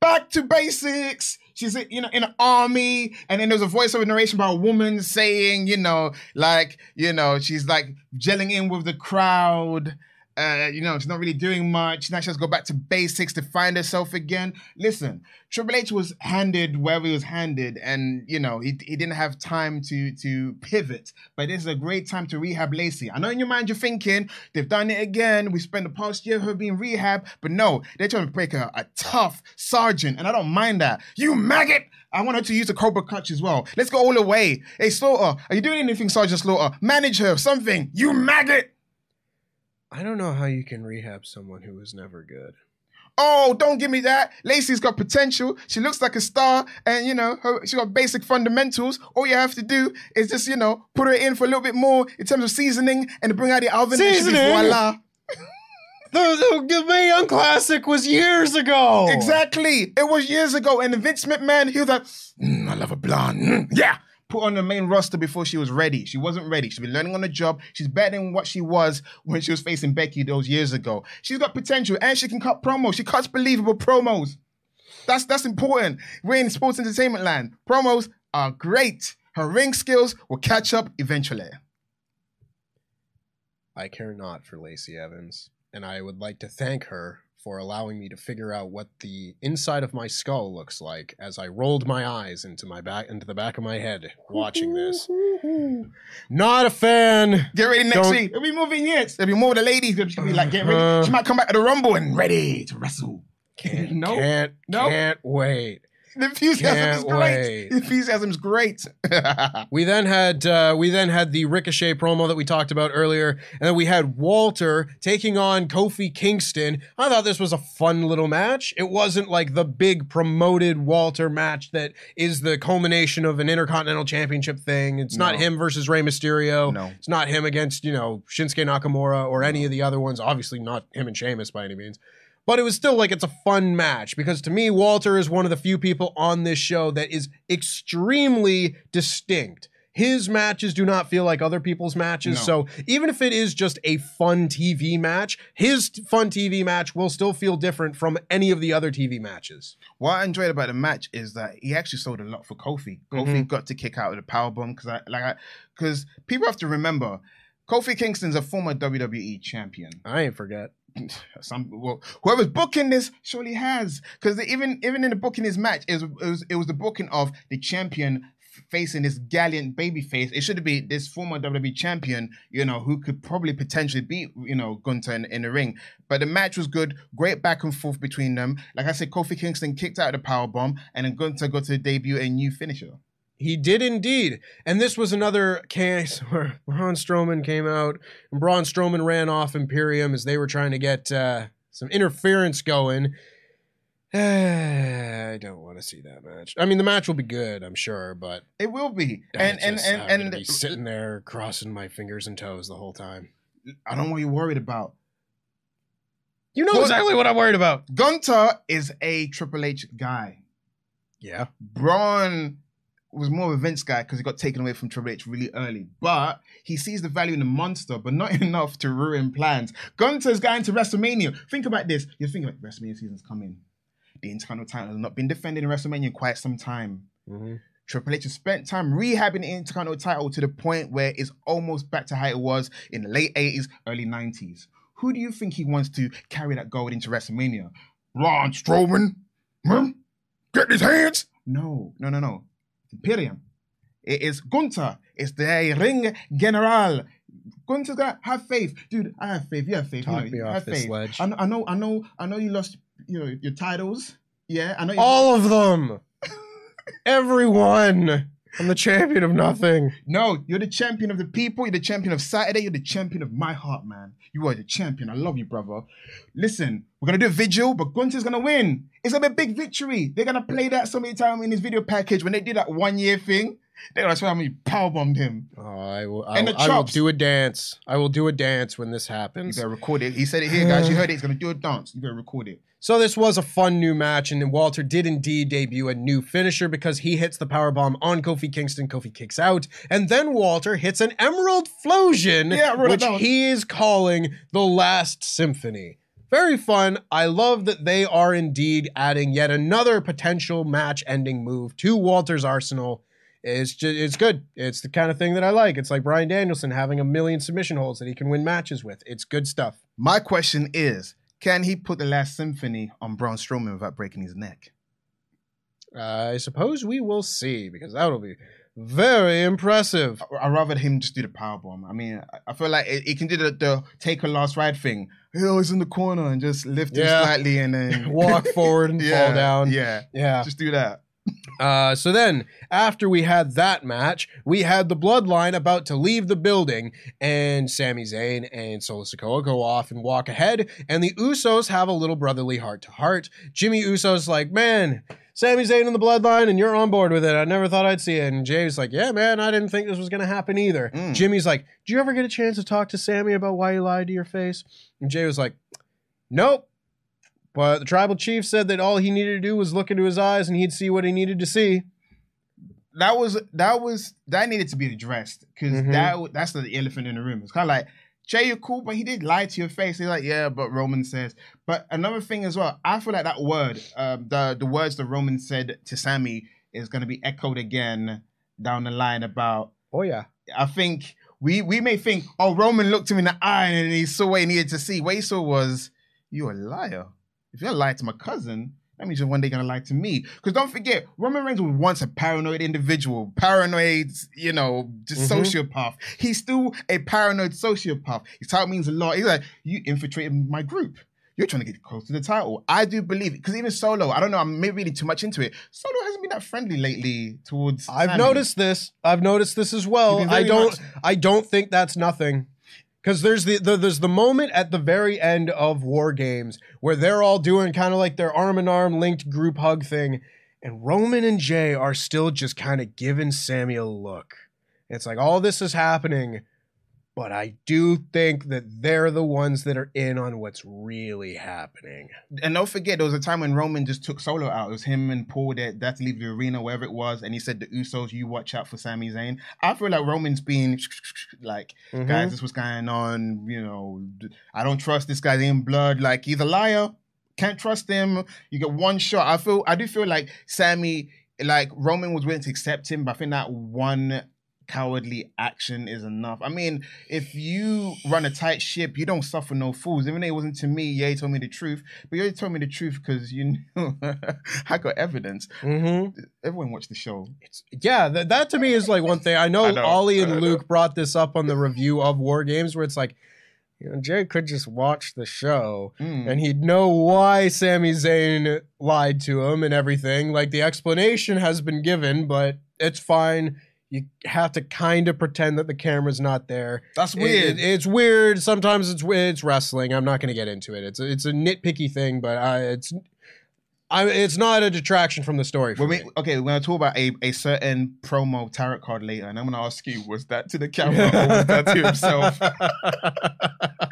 Back to basics. She's you know in an army, and then there's a voiceover narration by a woman saying, you know, like you know, she's like gelling in with the crowd. Uh, you know, she's not really doing much. Now she has to go back to basics to find herself again. Listen, Triple H was handed wherever he was handed, and you know he, he didn't have time to to pivot. But this is a great time to rehab Lacey. I know in your mind you're thinking they've done it again. We spent the past year her being rehab, but no, they're trying to break her a tough sergeant, and I don't mind that. You maggot! I want her to use the Cobra Clutch as well. Let's go all the way. Hey, Slaughter, are you doing anything, Sergeant Slaughter? Manage her, something. You maggot! I don't know how you can rehab someone who was never good. Oh, don't give me that. Lacey's got potential. She looks like a star, and you know, her, she got basic fundamentals. All you have to do is just, you know, put her in for a little bit more in terms of seasoning and bring out the oven. and she'll be Seasoning? Voila. The, the, the Mae Young Classic was years ago. Exactly. It was years ago, and Vince McMahon, he was like, "Mm, I love a blonde. Mm, yeah. Put on the main roster before she was ready. She wasn't ready. She's been learning on the job. She's better than what she was when she was facing Becky those years ago. She's got potential, and she can cut promos. She cuts believable promos. That's that's important. We're in sports entertainment land. Promos are great. Her ring skills will catch up eventually. I care not for Lacey Evans, and I would like to thank her for allowing me to figure out what the inside of my skull looks like as I rolled my eyes into my back into the back of my head watching this. Not a fan. Get ready next Don't- week. There'll be moving vignettes. There'll be more of the ladies. She'll be like, get ready. She uh. might come back to the Rumble and ready to wrestle. no, Can't No. can't wait. The enthusiasm is Can't great. wait. The enthusiasm is great. We then had uh, we then had the Ricochet promo that we talked about earlier, and then we had Walter taking on Kofi Kingston. I thought this was a fun little match. It wasn't like the big promoted Walter match that is the culmination of an Intercontinental Championship thing. It's not No. him versus Rey Mysterio. No. It's not him against you know Shinsuke Nakamura or any of the other ones. Obviously not him and Sheamus by any means. But it was still like it's a fun match because to me, Walter is one of the few people on this show that is extremely distinct. His matches do not feel like other people's matches. No. So even if it is just a fun TV match, his fun TV match will still feel different from any of the other TV matches. what I enjoyed about the match is that he actually sold a lot for Kofi. Kofi mm-hmm. got to kick out of the power bomb because I like because people have to remember Kofi Kingston's a former WWE champion. I ain't forget. Some well, whoever's booking this surely has because even even in the booking his match is it was it was the booking of the champion facing this gallant baby face. It should be this former WWE champion, you know, who could probably potentially beat you know Gunther in, in the ring. But the match was good, great back and forth between them. Like I said, Kofi Kingston kicked out the power bomb, and then Gunther got to debut a new finisher. He did indeed. And this was another case where Braun Strowman came out and Braun Strowman ran off Imperium as they were trying to get uh, some interference going. I don't want to see that match. I mean, the match will be good, I'm sure, but It will be, and and just- and, I'm and be sitting there crossing my fingers and toes the whole time. I don't know what you're worried about. You know exactly what I'm worried about. Gunther is a Triple H guy. Yeah. Braun was more of a Vince guy because he got taken away from Triple H really early. But he sees the value in the monster, but not enough to ruin plans. Gunther's going to WrestleMania. Think about this. You're thinking like WrestleMania season's coming. The Intercontinental title has not been defended in WrestleMania in quite some time. Triple H has spent time rehabbing the Intercontinental title to the point where it's almost back to how it was in the late 80s, early 90s. Who do you think he wants to carry that gold into WrestleMania? Braun Strowman? Hmm? Get his hands? No, no, no, no. Imperium. It is Gunther. It's the Ring General. Gunther's gonna have faith, dude. I have faith. You have faith. Talk you know, me off have this faith. ledge. I know, I know, I know, I know. You lost, you know, your titles. Yeah, I know. You All of them. Everyone. I'm the champion of nothing. No, you're the champion of the people. You're the champion of Saturday. You're the champion of my heart, man. You are the champion. I love you, brother. Listen, we're gonna do a vigil, but Gunther's gonna win. It's gonna be a big victory. They're gonna play that so many times in his video package when they did that one year thing. They're gonna show how many power bombed him. Oh, I will. I, And will- the I will do a dance. I will do a dance when this happens. You better record it. He said it here, guys. You heard it. He's gonna do a dance. You better record it. So this was a fun new match, and Walter did indeed debut a new finisher because he hits the power bomb on Kofi Kingston. Kofi kicks out, and then Walter hits an Emerald Flosion, Yeah, I which down. he is calling the Last Symphony. Very fun. I love that they are indeed adding yet another potential match-ending move to Walter's arsenal. it's just it's good. It's the kind of thing that I like. It's like Bryan Danielson having a million submission holds that he can win matches with. It's good stuff. My question is, can he put the last symphony on Braun Strowman without breaking his neck? I suppose we will see because that'll be very impressive. I- I'd rather him just do the power bomb. I mean, I- feel like he can do the, the take a last ride thing. He always in the corner and just lift him slightly and then Walk forward and Yeah, fall down. Yeah, Yeah. just do that. Uh, so then, after we had that match, we had the Bloodline about to leave the building, and Sami Zayn and Solo Sikoa go off and walk ahead, and the Usos have a little brotherly heart to heart. Jimmy Uso's like, "Man, Sami Zayn and the Bloodline, and you're on board with it. I never thought I'd see it." And Jey's like, "Yeah, man, I didn't think this was gonna happen either." Mm. Jimmy's like, "Did you ever get a chance to talk to Sami about why he lied to your face?" And Jey was like, "Nope." But the tribal chief said that all he needed to do was look into his eyes and he'd see what he needed to see. That was that was that needed to be addressed because Mhm. that that's the elephant in the room. It's kind of like Jey, you're cool, but he did lie to your face. He's like, yeah, but Roman says. But another thing as well, I feel like that word, um, the the words that Roman said to Sami is going to be echoed again down the line about Oh yeah. I think we we may think, oh, Roman looked him in the eye and he saw what he needed to see. What he saw was, you're a liar. If you're lying to my cousin, that means you're one day gonna lie to me. Because don't forget, Roman Reigns was once a paranoid individual, paranoid, you know, just Mhm. sociopath. He's still a paranoid sociopath. His title means a lot. He's like, you infiltrated my group. You're trying to get close to the title. I do believe it. because even Solo, I don't know, I'm maybe reading too much into it. Solo hasn't been that friendly lately towards. I've Sami. noticed this. I've noticed this as well. I don't much- I don't think that's nothing. Cause there's the, the there's the moment at the very end of War Games where they're all doing kind of like their arm in arm linked group hug thing, and Roman and Jey are still just kind of giving Sami a look. It's like all this is happening, but I do think that they're the ones that are in on what's really happening. and don't forget, there was a time when Roman just took Solo out. It was him and Paul that that to leave the arena, wherever it was, and he said the Usos, you watch out for Sami Zayn. I feel like Roman's been like, Mhm. guys, this was going on. You know, I don't trust this guy's in blood. Like he's a liar. Can't trust him. You get one shot. I feel. I do feel like Sami, like Roman was willing to accept him, but I think that one cowardly action is enough. I mean, if you run a tight ship, you don't suffer no fools. Even though it wasn't to me, yeah, he told me the truth. But you told me the truth because you knew I got evidence. Mm-hmm. Everyone watched the show. Yeah, that, that to me is like one thing. I know, I know, Oli and know. Luke brought this up on the review of War Games, where it's like, you know, Jey could just watch the show Mm. and he'd know why Sami Zayn lied to him and everything. Like the explanation has been given, but it's fine. You have to kind of pretend that the camera's not there. That's weird. it- it's weird. Sometimes it's it's wrestling. I'm not going to get into it. It's a, it's a nitpicky thing, but I, it's I, it's not a detraction from the story. For When we, okay, we're gonna talk about a, a certain promo tarot card later, and I'm gonna ask you, was that to the camera or was that to himself?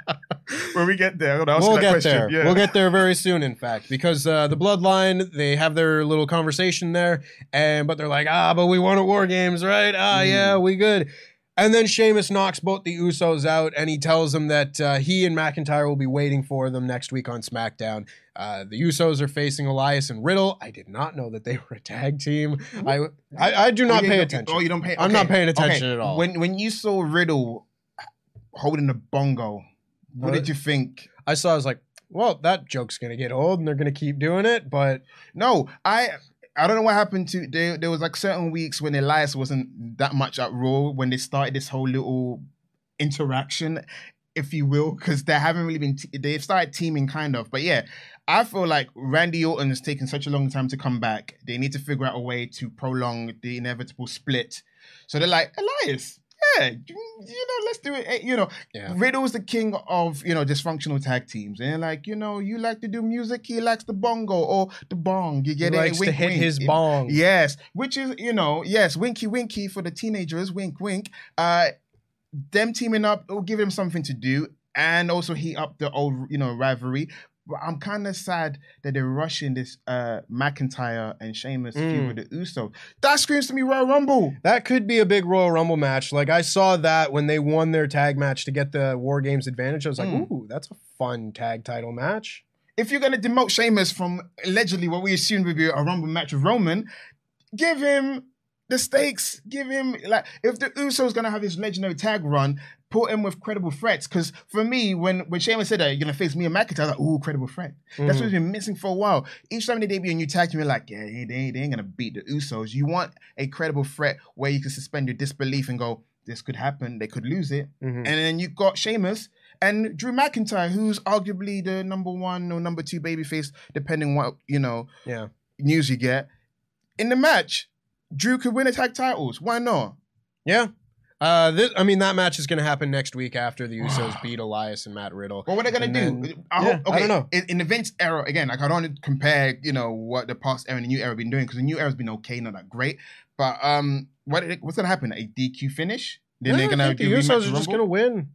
when we get there, we'll get question. there. Yeah. We'll get there very soon, in fact, because uh, the Bloodline they have their little conversation there, and but they're like, ah, but we won at War Games, right? Ah, Mm. yeah, we good. And then Sheamus knocks both the Usos out, and he tells them that uh, he and McIntyre will be waiting for them next week on SmackDown. Uh, the Usos are facing Elias and Riddle. I did not know that they were a tag team. I I, I do Oh, not you pay attention. Oh, you don't pay. I'm not paying attention okay. at all. When when you saw Riddle holding the bongo, what did you think? I saw. I was like, well, that joke's gonna get old, and they're gonna keep doing it. But No, I I don't know what happened to there. There was like certain weeks when Elias wasn't that much at Raw when they started this whole little interaction, if you will, because they haven't really been. Te- they've started teaming kind of, but yeah. I feel like Randy Orton has taken such a long time to come back. They need to figure out a way to prolong the inevitable split. So they're like, Elias, yeah, you know, let's do it. You know, Yeah. Riddle's the king of, you know, dysfunctional tag teams. And like, you know, you like to do music, he likes the bongo or the bong. You get he it? likes to hit wink. his bong. Yes, which is, you know, yes, winky winky for the teenagers, wink wink. Uh them teaming up will give him something to do and also heat up the old, you know, rivalry. But I'm kind of sad that they're rushing this uh McIntyre and Sheamus Mm. feud with the Uso. That screams to me Royal Rumble. That could be a big Royal Rumble match. Like I saw that when they won their tag match to get the War Games advantage. I was like, Mm. ooh, that's a fun tag title match. If you're gonna demote Sheamus from allegedly what we assumed would be a Rumble match with Roman, give him the stakes. Give him like if the Usos gonna have his legendary tag run, put him with credible threats. Because for me, when when Sheamus said that you're gonna face me and McIntyre, I was like, ooh, credible threat. That's Mm. what's been missing for a while. Each time they debut a new tag you're like, yeah, they, ain't- they ain't gonna beat the Usos. You want a credible threat where you can suspend your disbelief and go, this could happen. They could lose it. Mhm. And then you've got Sheamus and Drew McIntyre, who's arguably the number one or number two babyface, depending what you know Yeah. news you get. In the match, Drew could win a tag titles. Why not? Yeah. Uh, this, I mean, that match is going to happen next week after the Usos beat Elias and Matt Riddle. But what are they gonna do? then- I yeah, hope. Okay, I don't know. In, in the Vince era, again, like I don't want to compare, you know, what the past era and the new era have been doing because the new era's been okay, not that great. But um, what what's gonna happen? A DQ finish? Then Yeah, they're gonna think the Usos are just going to win.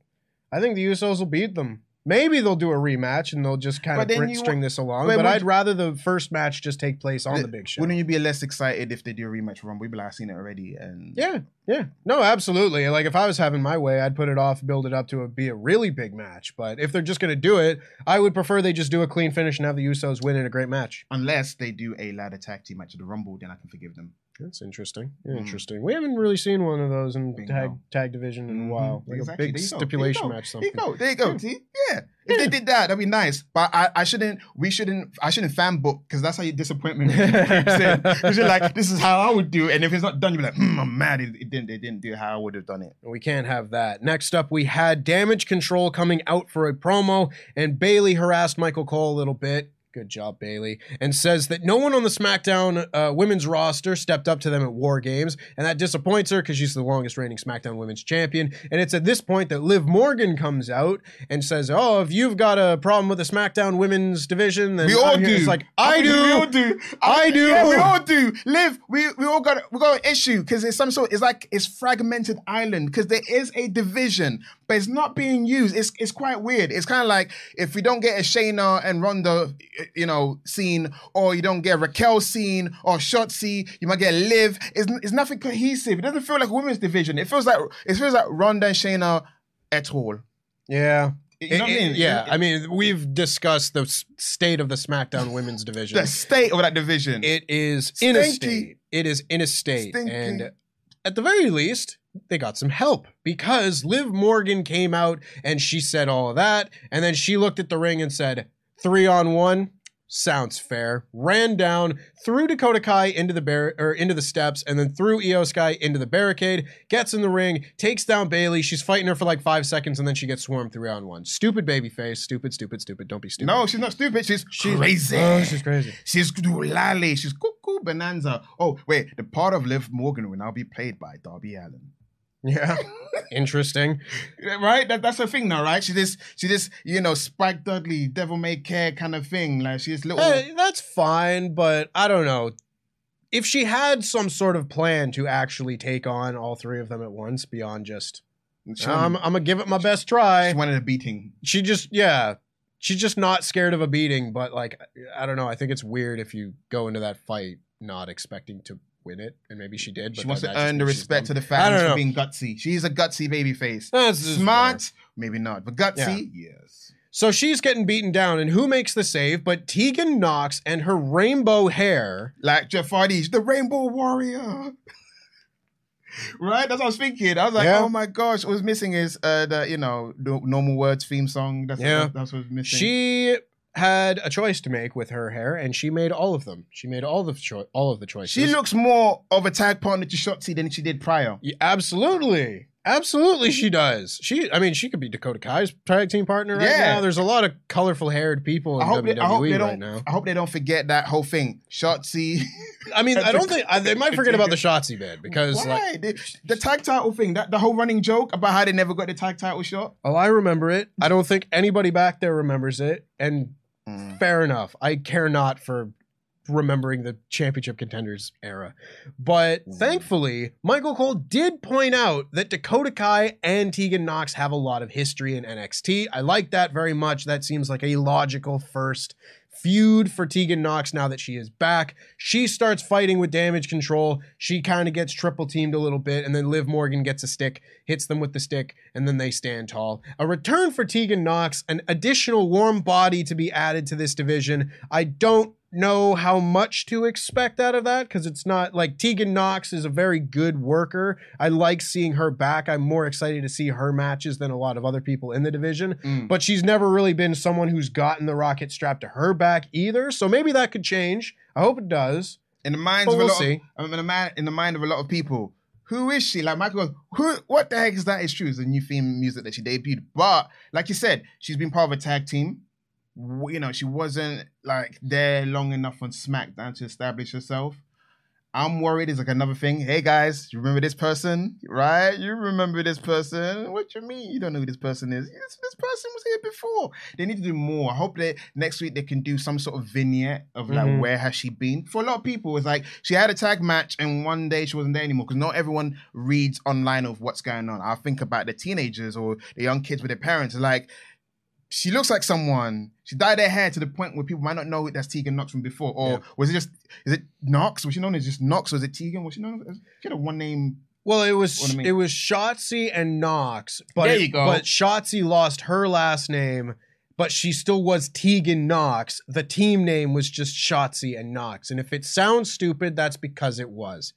I think the Usos will beat them. Maybe they'll do a rematch and they'll just kind But of then bring, you- string this along. but But would- I'd rather the first match just take place on the big show. Wouldn't you be less excited if they do a rematch Rumble? We'd be like, I've seen it already, and Yeah, yeah. No, absolutely. Like if I was having my way, I'd put it off, build it up to a, be a really big match. But if they're just going to do it, I would prefer they just do a clean finish and have the Usos win in a great match. unless they do a ladder tag team match at the Rumble, then I can forgive them. That's interesting. Mm. Interesting. We haven't really seen one of those in Bingo. tag tag division in a Mhm. while. Like Exactly. a big There stipulation There you go. match. There Something. you go. There you go. See? Yeah. If they did that, that'd be nice. But I, I shouldn't. We shouldn't. I shouldn't fan book because that's how your disappointment creeps in. Because you're like, this is how I would do it, and if it's not done, you're like, hmm, I'm mad. It, it didn't. They didn't do how I would have done it. We can't have that. Next up, we had Damage Control coming out for a promo, and Bayley harassed Michael Cole a little bit. Good job, Bayley. And says that no one on the SmackDown uh, women's roster stepped up to them at War Games, and that disappoints her because she's the longest reigning SmackDown women's champion. And it's at this point that Liv Morgan comes out and says, "Oh, if you've got a problem with the SmackDown women's division, then We all do. It's like I do. We all do. I do. Yeah, we all do. Liv, We we all got we got an issue because it's some sort. It's like it's fragmented island because there is a division, but it's not being used. It's it's quite weird. It's kind of like if we don't get a Shayna and Ronda, you know, scene, or you don't get Raquel scene or Shotzi, you might get Liv. It's it's nothing cohesive. It doesn't feel like a women's division. It feels like it feels like Ronda and Shayna at all. Yeah. You know what I It- it- mean? yeah, It- I mean, we've discussed the state of the SmackDown women's division. The state of that division. It is in a state. It is in a state. Stinky. And at the very least, they got some help because Liv Morgan came out and she said all of that. And then she looked at the ring and said, three on one. Sounds fair. Ran down, threw Dakota Kai into the bar- or into the steps, and then threw Iyo Sky into the barricade. Gets in the ring, takes down Bayley. She's fighting her for like five seconds, and then she gets swarmed three on one. Stupid baby face. Stupid, stupid, stupid. Don't be stupid. No, she's not stupid. She's, crazy. Oh, she's crazy. She's lally. She's cuckoo bonanza. Oh, wait. The part of Liv Morgan will now be played by Darby Allin. Yeah. Interesting. Right? That, that's her thing now, right? She just, she just, you know, Spike Dudley, devil may care kind of thing. Like she's little. Eh, that's fine, but I don't know. If she had some sort of plan to actually take on all three of them at once, beyond just, she, I'm, I'm gonna give it my best try. she wanted a beating. She just, yeah, she's just not scared of a beating. But like, I don't know. I think it's weird if you go into that fight not expecting to win it, and maybe she did. But She wants to earn the respect of the fans for being gutsy. She's a gutsy baby face. That's just Smart, maybe not, but gutsy, yes. So she's getting beaten down, and who makes the save? But Tegan Nox and her rainbow hair. Like Jeff Hardy's the Rainbow Warrior. right? That's what I was thinking. I was like, Yeah. oh my gosh, what was missing is uh the you know the normal words theme song. That's Yeah. that's what was missing. She had a choice to make with her hair, and she made all of them. She made all the cho- all of the choices. she looks more of a tag partner to Shotzi than she did prior. Yeah, absolutely, absolutely. She does. She, I mean, she could be Dakota Kai's tag team partner right Yeah. now. There's a lot of colorful haired people in I hope, WWE they, I hope they right don't. now. I hope they don't forget that whole thing. Shotzi. I mean, I don't think I, they might forget about the Shotzi bit because, Why? like, the, the tag title thing, that the whole running joke about how they never got the tag title shot. oh, I remember it. I don't think anybody back there remembers it, and Mm. fair enough. I care not for remembering the championship contenders era. But thankfully, Michael Cole did point out that Dakota Kai and Tegan Nox have a lot of history in NXT. I like that very much. That seems like a logical first feud for Tegan Nox now that she is back. She starts fighting with damage control. She kind of gets triple teamed a little bit, and then Liv Morgan gets a stick, hits them with the stick, and then they stand tall. A return for Tegan Nox, an additional warm body to be added to this division. I don't know how much to expect out of that because it's not like Tegan Nox is a very good worker. I like seeing her back. I'm more excited to see her matches than a lot of other people in the division. Mm. But she's never really been someone who's gotten the rocket strapped to her back either. So maybe that could change. I hope it does. in the minds But of a we'll lot see. of, in the man in the mind of a lot of people, who is she? Like Michael goes, who? What the heck is that? It's true. It's a new theme music that she debuted. But like you said, she's been part of a tag team. You know, she wasn't like there long enough on SmackDown to establish herself. I'm worried. is like another thing. Hey guys, you remember this person, right? You remember this person? What you mean? You don't know who this person is? Yes, this person was here before. They need to do more. I hope that next week they can do some sort of vignette of like Mhm. where has she been. For a lot of people, it's like she had a tag match and one day she wasn't there anymore because not everyone reads online of what's going on. I think about the teenagers or the young kids with their parents. Like she looks like someone. She dyed her hair to the point where people might not know that's Tegan Nox from before. Or Yeah. was it just is it Nox? Was she known as just Nox? Was it Tegan? Was she known as she had a one name? Well, it was I mean. it was Shotzi and Nox, but There you go. but Shotzi lost her last name, but she still was Tegan Nox. The team name was just Shotzi and Nox, and if it sounds stupid, that's because it was.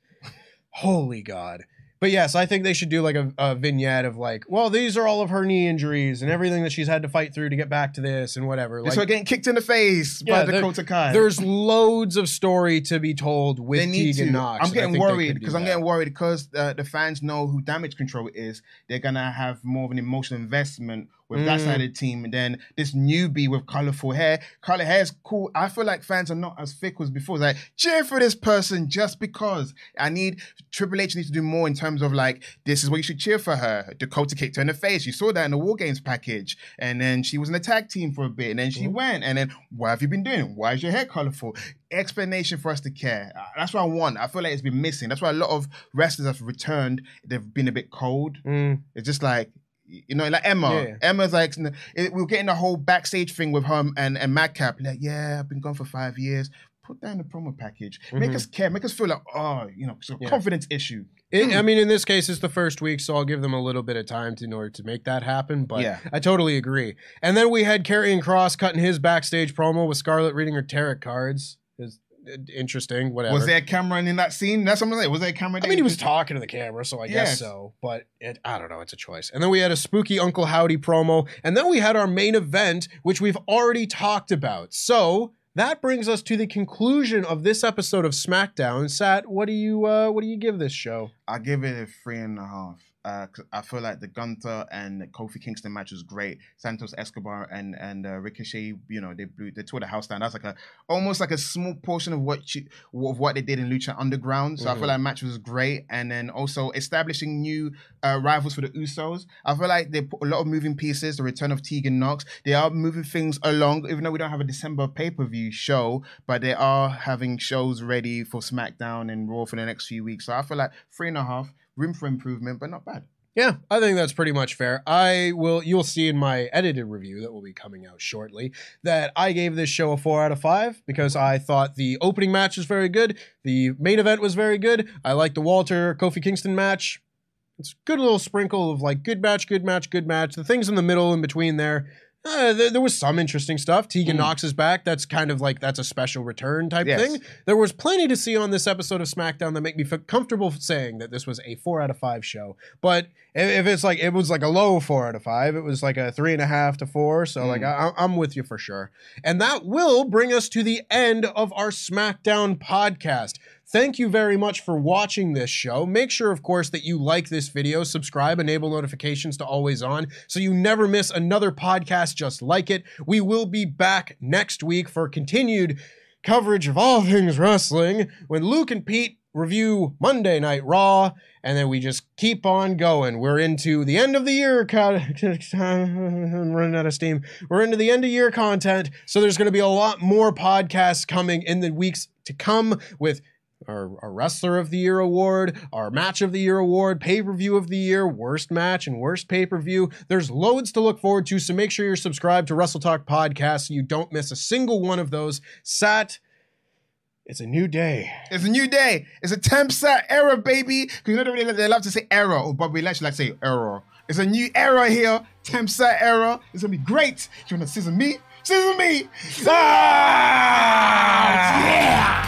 Holy God! But yes, I think they should do like a, a vignette of like, well, these are all of her knee injuries and everything that she's had to fight through to get back to this and whatever. Like, her getting kicked in the face Yeah, by Dakota Kai. there's loads of story to be told with they need Tegan to. Nox. I'm getting worried because I'm getting worried because uh, the fans know who Damage Control is. They're gonna have more of an emotional investment with that Mm. side of the team, and then this newbie with colorful hair. Color hair is cool. I feel like fans are not as fickle as before. It's like cheer for this person just because. I need Triple H needs to do more in terms of like this is what you should cheer for her. Dakota kicked her in the face. You saw that in the War Games package, and then she was in the tag team for a bit, and then she went, and then what have you been doing? Why is your hair colorful? Explanation for us to care. Uh, That's what I want. I feel like it's been missing. That's why a lot of wrestlers have returned. They've been a bit cold. Mm. It's just like you know, like Emma. Yeah. Emma's like we we're getting the whole backstage thing with her and and Madcap. Like, yeah, I've been gone for five years. Put down the promo package. Make Mhm. us care. Make us feel like, oh, you know, it's a Yeah. confidence issue. It, I mean, in this case, it's the first week, so I'll give them a little bit of time to, in order to make that happen. But Yeah. I totally agree. And then we had Karrion Kross cutting his backstage promo with Scarlett reading her tarot cards. It's interesting. Whatever. Was there a camera in that scene? That's what I'm saying. Was there a camera? I mean, he was talking to the camera, so I guess so. But it, I don't know. It's a choice. And then we had a spooky Uncle Howdy promo, and then we had our main event, which we've already talked about. So that brings us to the conclusion of this episode of SmackDown. Sat, what do you uh, what do you give this show? I give it a three and a half. Uh, I feel like the Gunther and Kofi Kingston match was great. Santos Escobar and and uh, Ricochet, you know, they blew, they tore the house down. That's like a almost like a small portion of what you, of what they did in Lucha Underground. So I Mhm. feel like match was great, and then also establishing new uh, rivals for the Usos. I feel like they put a lot of moving pieces. The return of Tegan Nox. They are moving things along, even though we don't have a December pay per view show, but they are having shows ready for SmackDown and Raw for the next few weeks. So I feel like three and a half, room for improvement, but not bad. Yeah, I think that's pretty much fair. I will you'll see in my edited review that will be coming out shortly that I gave this show a 4 out of 5 because I thought the opening match was very good, the main event was very good. I liked the Walter Kofi Kingston match. It's a good little sprinkle of like good match, good match, good match. The things in the middle in between there uh, there, there was some interesting stuff. Tegan Mm. Nox is back. That's kind of like that's a special return type Yes. thing. There was plenty to see on this episode of SmackDown that make me feel comfortable saying that this was a four out of five show. But if, if it's like it was like a low four out of five, it was like a three and a half to four. So like I, I'm with you for sure. And that will bring us to the end of our SmackDown podcast. Thank you very much for watching this show. Make sure, of course, that you like this video, subscribe, enable notifications to always on so you never miss another podcast just like it. We will be back next week for continued coverage of all things wrestling when Luke and Pete review Monday Night Raw, and then we just keep on going. We're into the end of the year. I'm running out of steam. We're into the end of year content, so there's going to be a lot more podcasts coming in the weeks to come with our, our Wrestler of the Year award, our Match of the Year award, pay per view of the year, worst match, and worst pay per view. There's loads to look forward to, so make sure you're subscribed to WrestleTalk Podcast so you don't miss a single one of those. Sat, it's a new day. It's a new day. It's a temp set era, baby. Because you know they, they love to say era, or Bobby Lashley like to say error. It's a new era here, temp set era. It's gonna be great. You wanna scissor me? Scissor me! Ah, yeah!